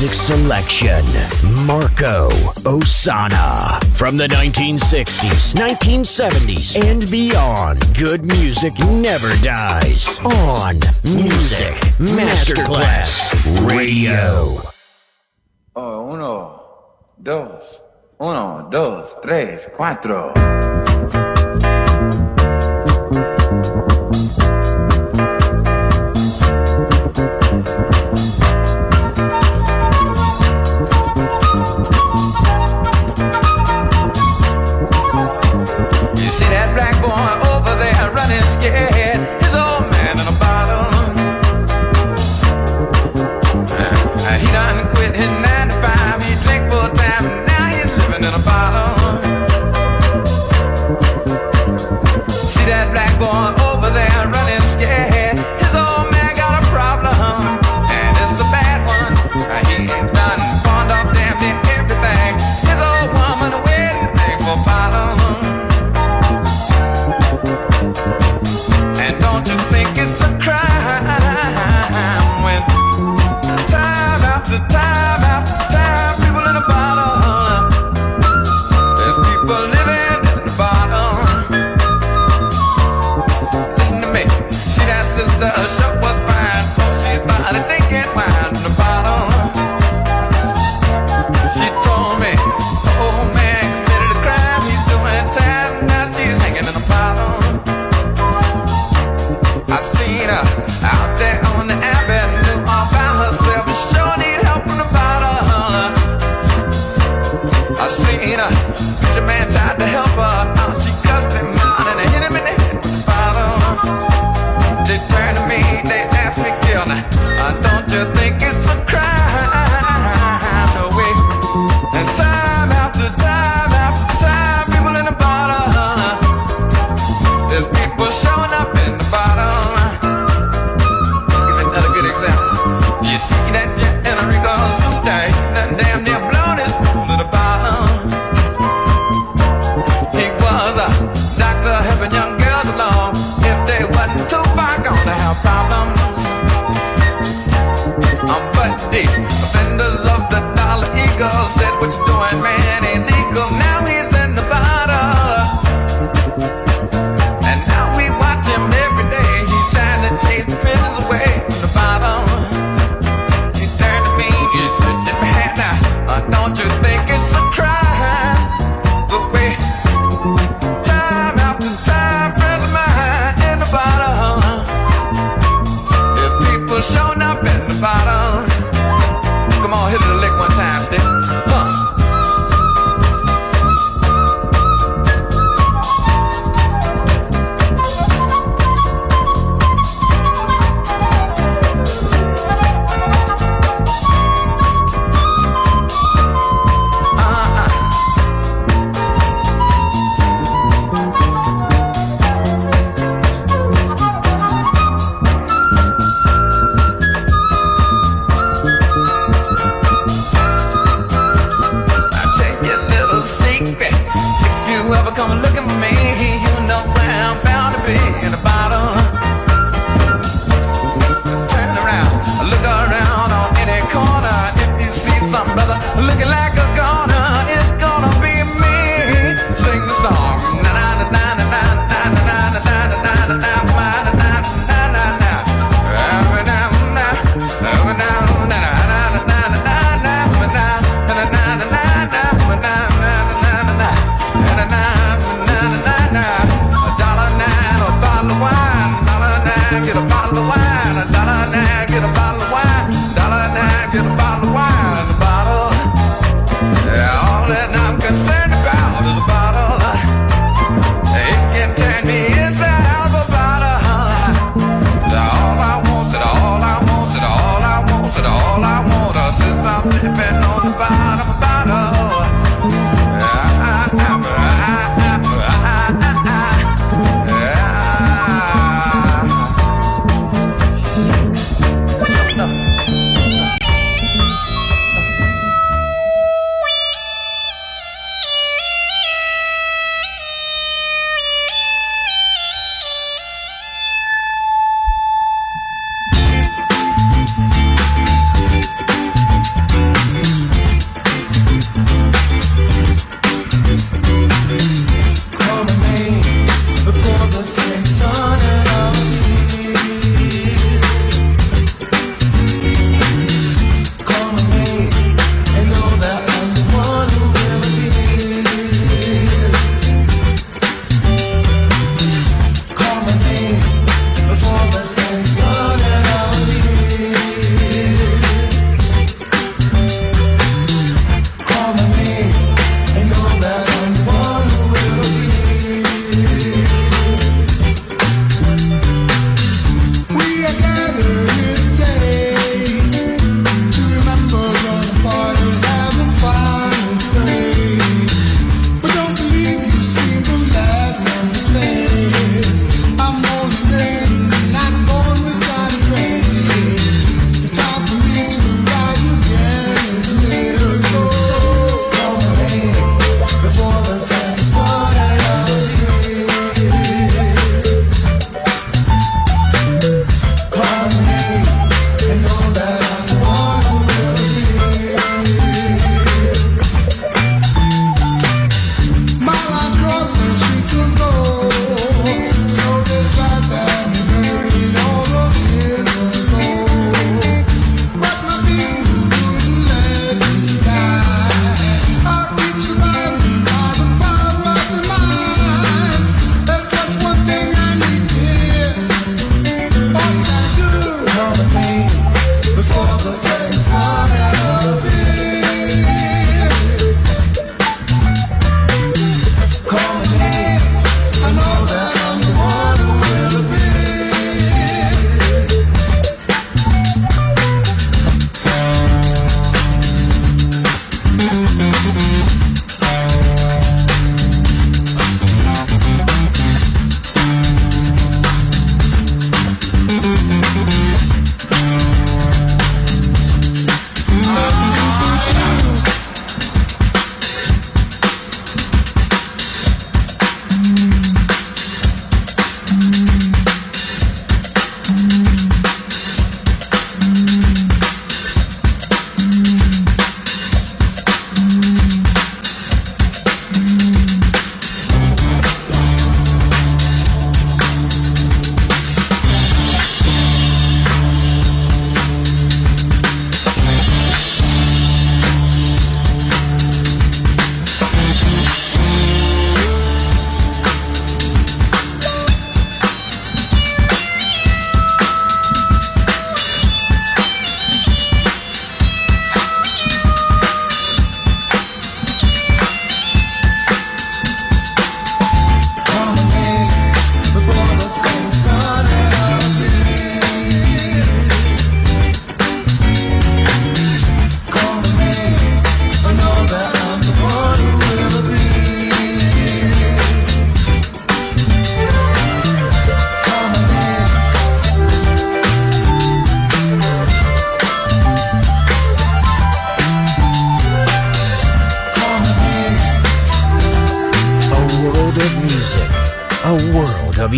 music selection Marco Ossanna. From the 1960s, 1970s, and beyond, good music never dies. On Music Masterclass Radio. Oh, uno, dos, uno, dos, tres, cuatro.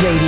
Radio,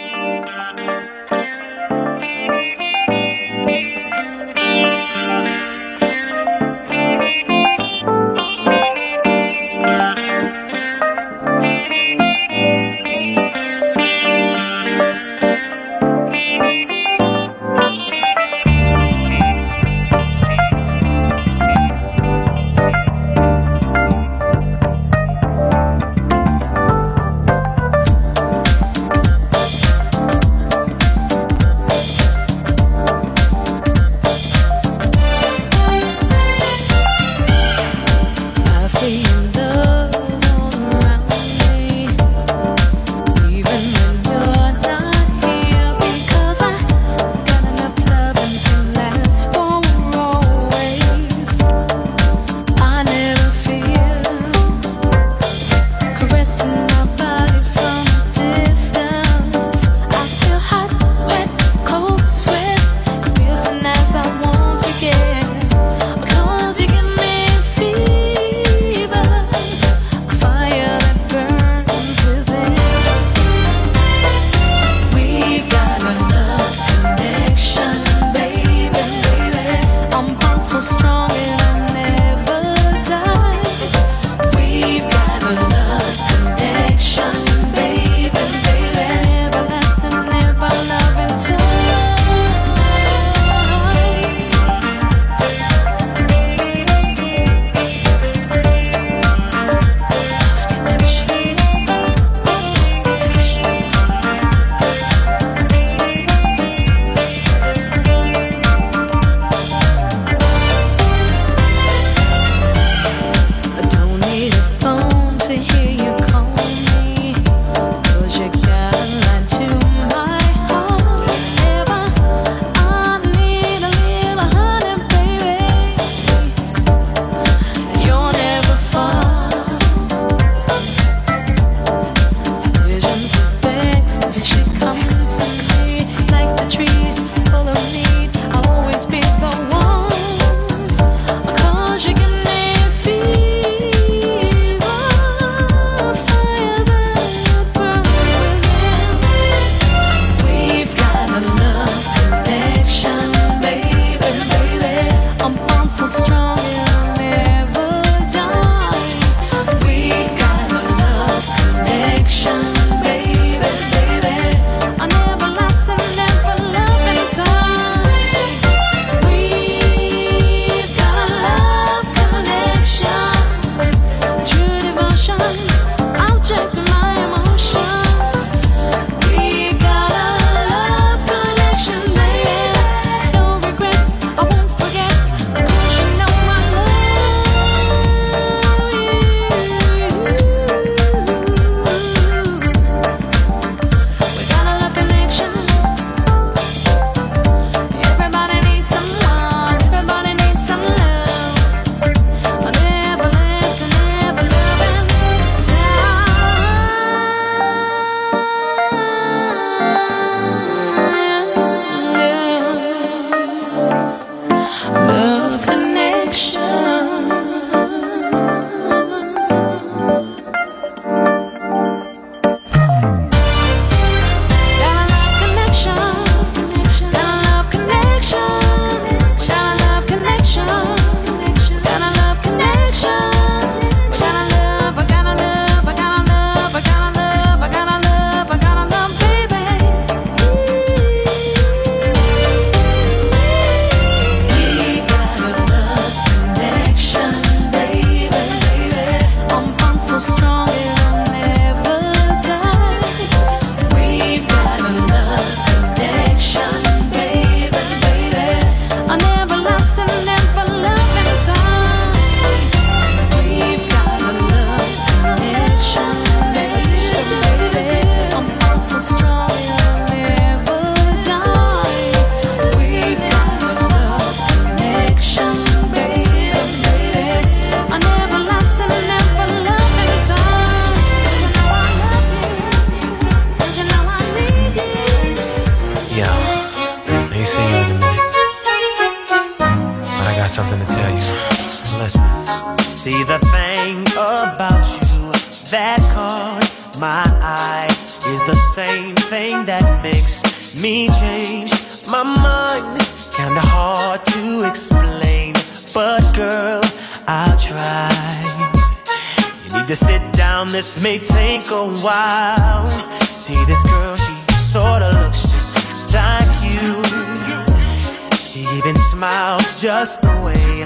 miles just the way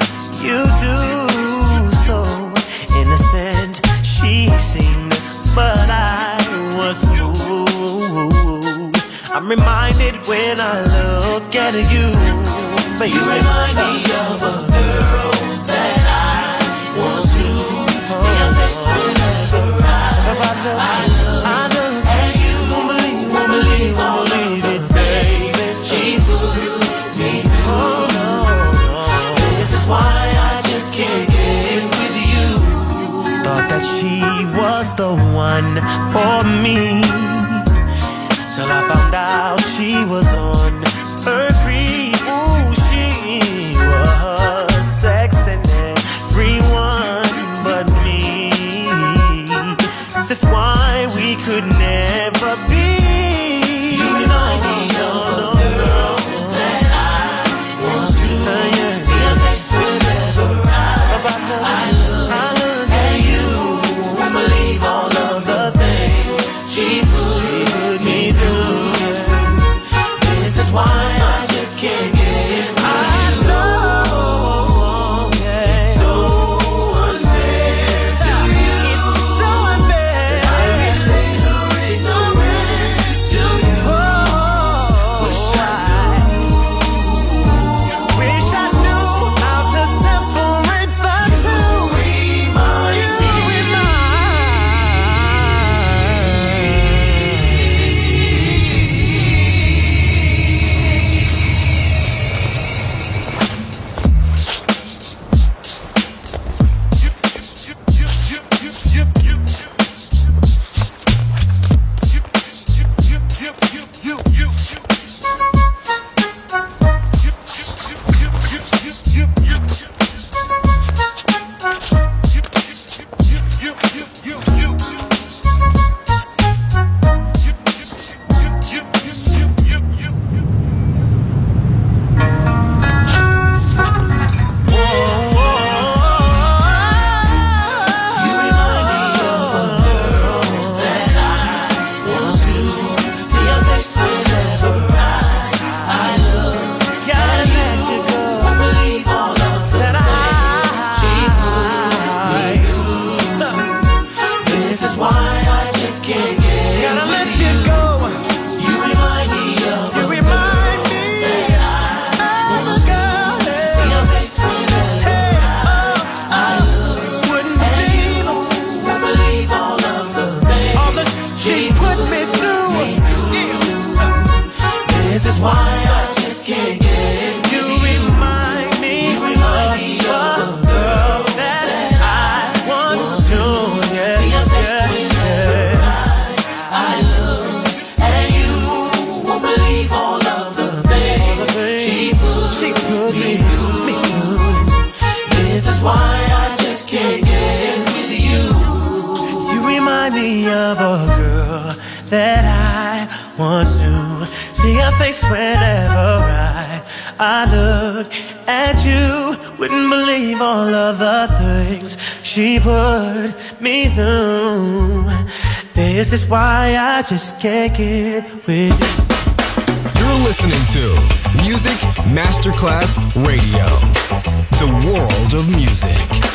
you do. So innocent she seemed, but I was smooth. I'm reminded when I look at you, but you, you remind me of a me. look at you Wouldn't believe all of the things she put me through. This is why I just can't get with you. You're listening to Music Masterclass Radio The world of music.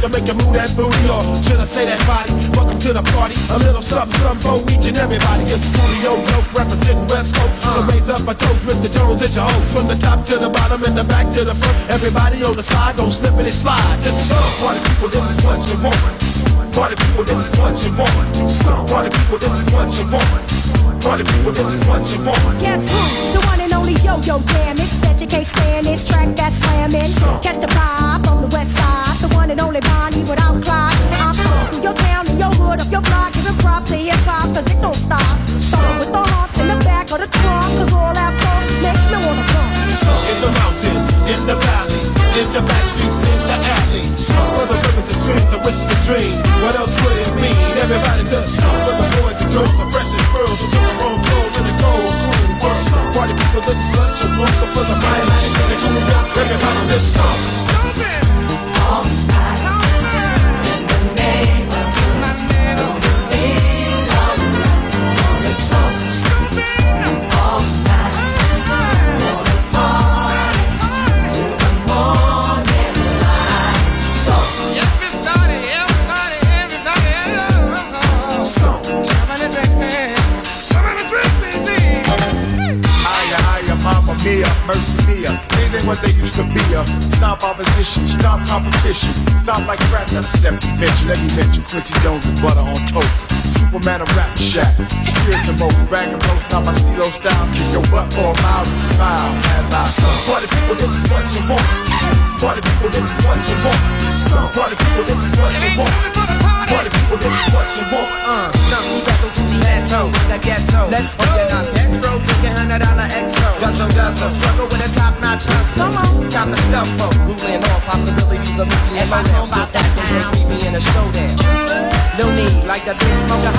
To make you move that booty. Or should I say that body? Welcome to the party. A little something, something for each and everybody. It's Coolio Dope representing West Coast. So uh. raise up a toast, Mr. Jones, it's your host. From the top to the bottom and the back to the front. Everybody on the side, don't slip and slide. Just so party people, this is what you want. Party people, this is what you want. Party people, this is what you want. Party people, this is what you want. Guess who? The one and only Yo-Yo, damn it. Stop. Stop like rats at a step. Let me mention Quincy Jones and butter on toast. Superman of rap shack. Superior to most. Bag and roast, not my stilo style. Kick your butt for a mile and smile as I Party people, this is what you want. Party people, this is what you want. Party people, this is what you want. Party people, this is what you want. Uh, stump, you got the ghetto, the ghetto. Let's go. You're not petro, drinking hundred dollar XO. Guzzle, guzzle, struggle with a top notch hustle. Come on, time to stuff folk. Ruling all possibilities of nuclear If I know about that, then brings me in a showdown. No need, like the beer smoker.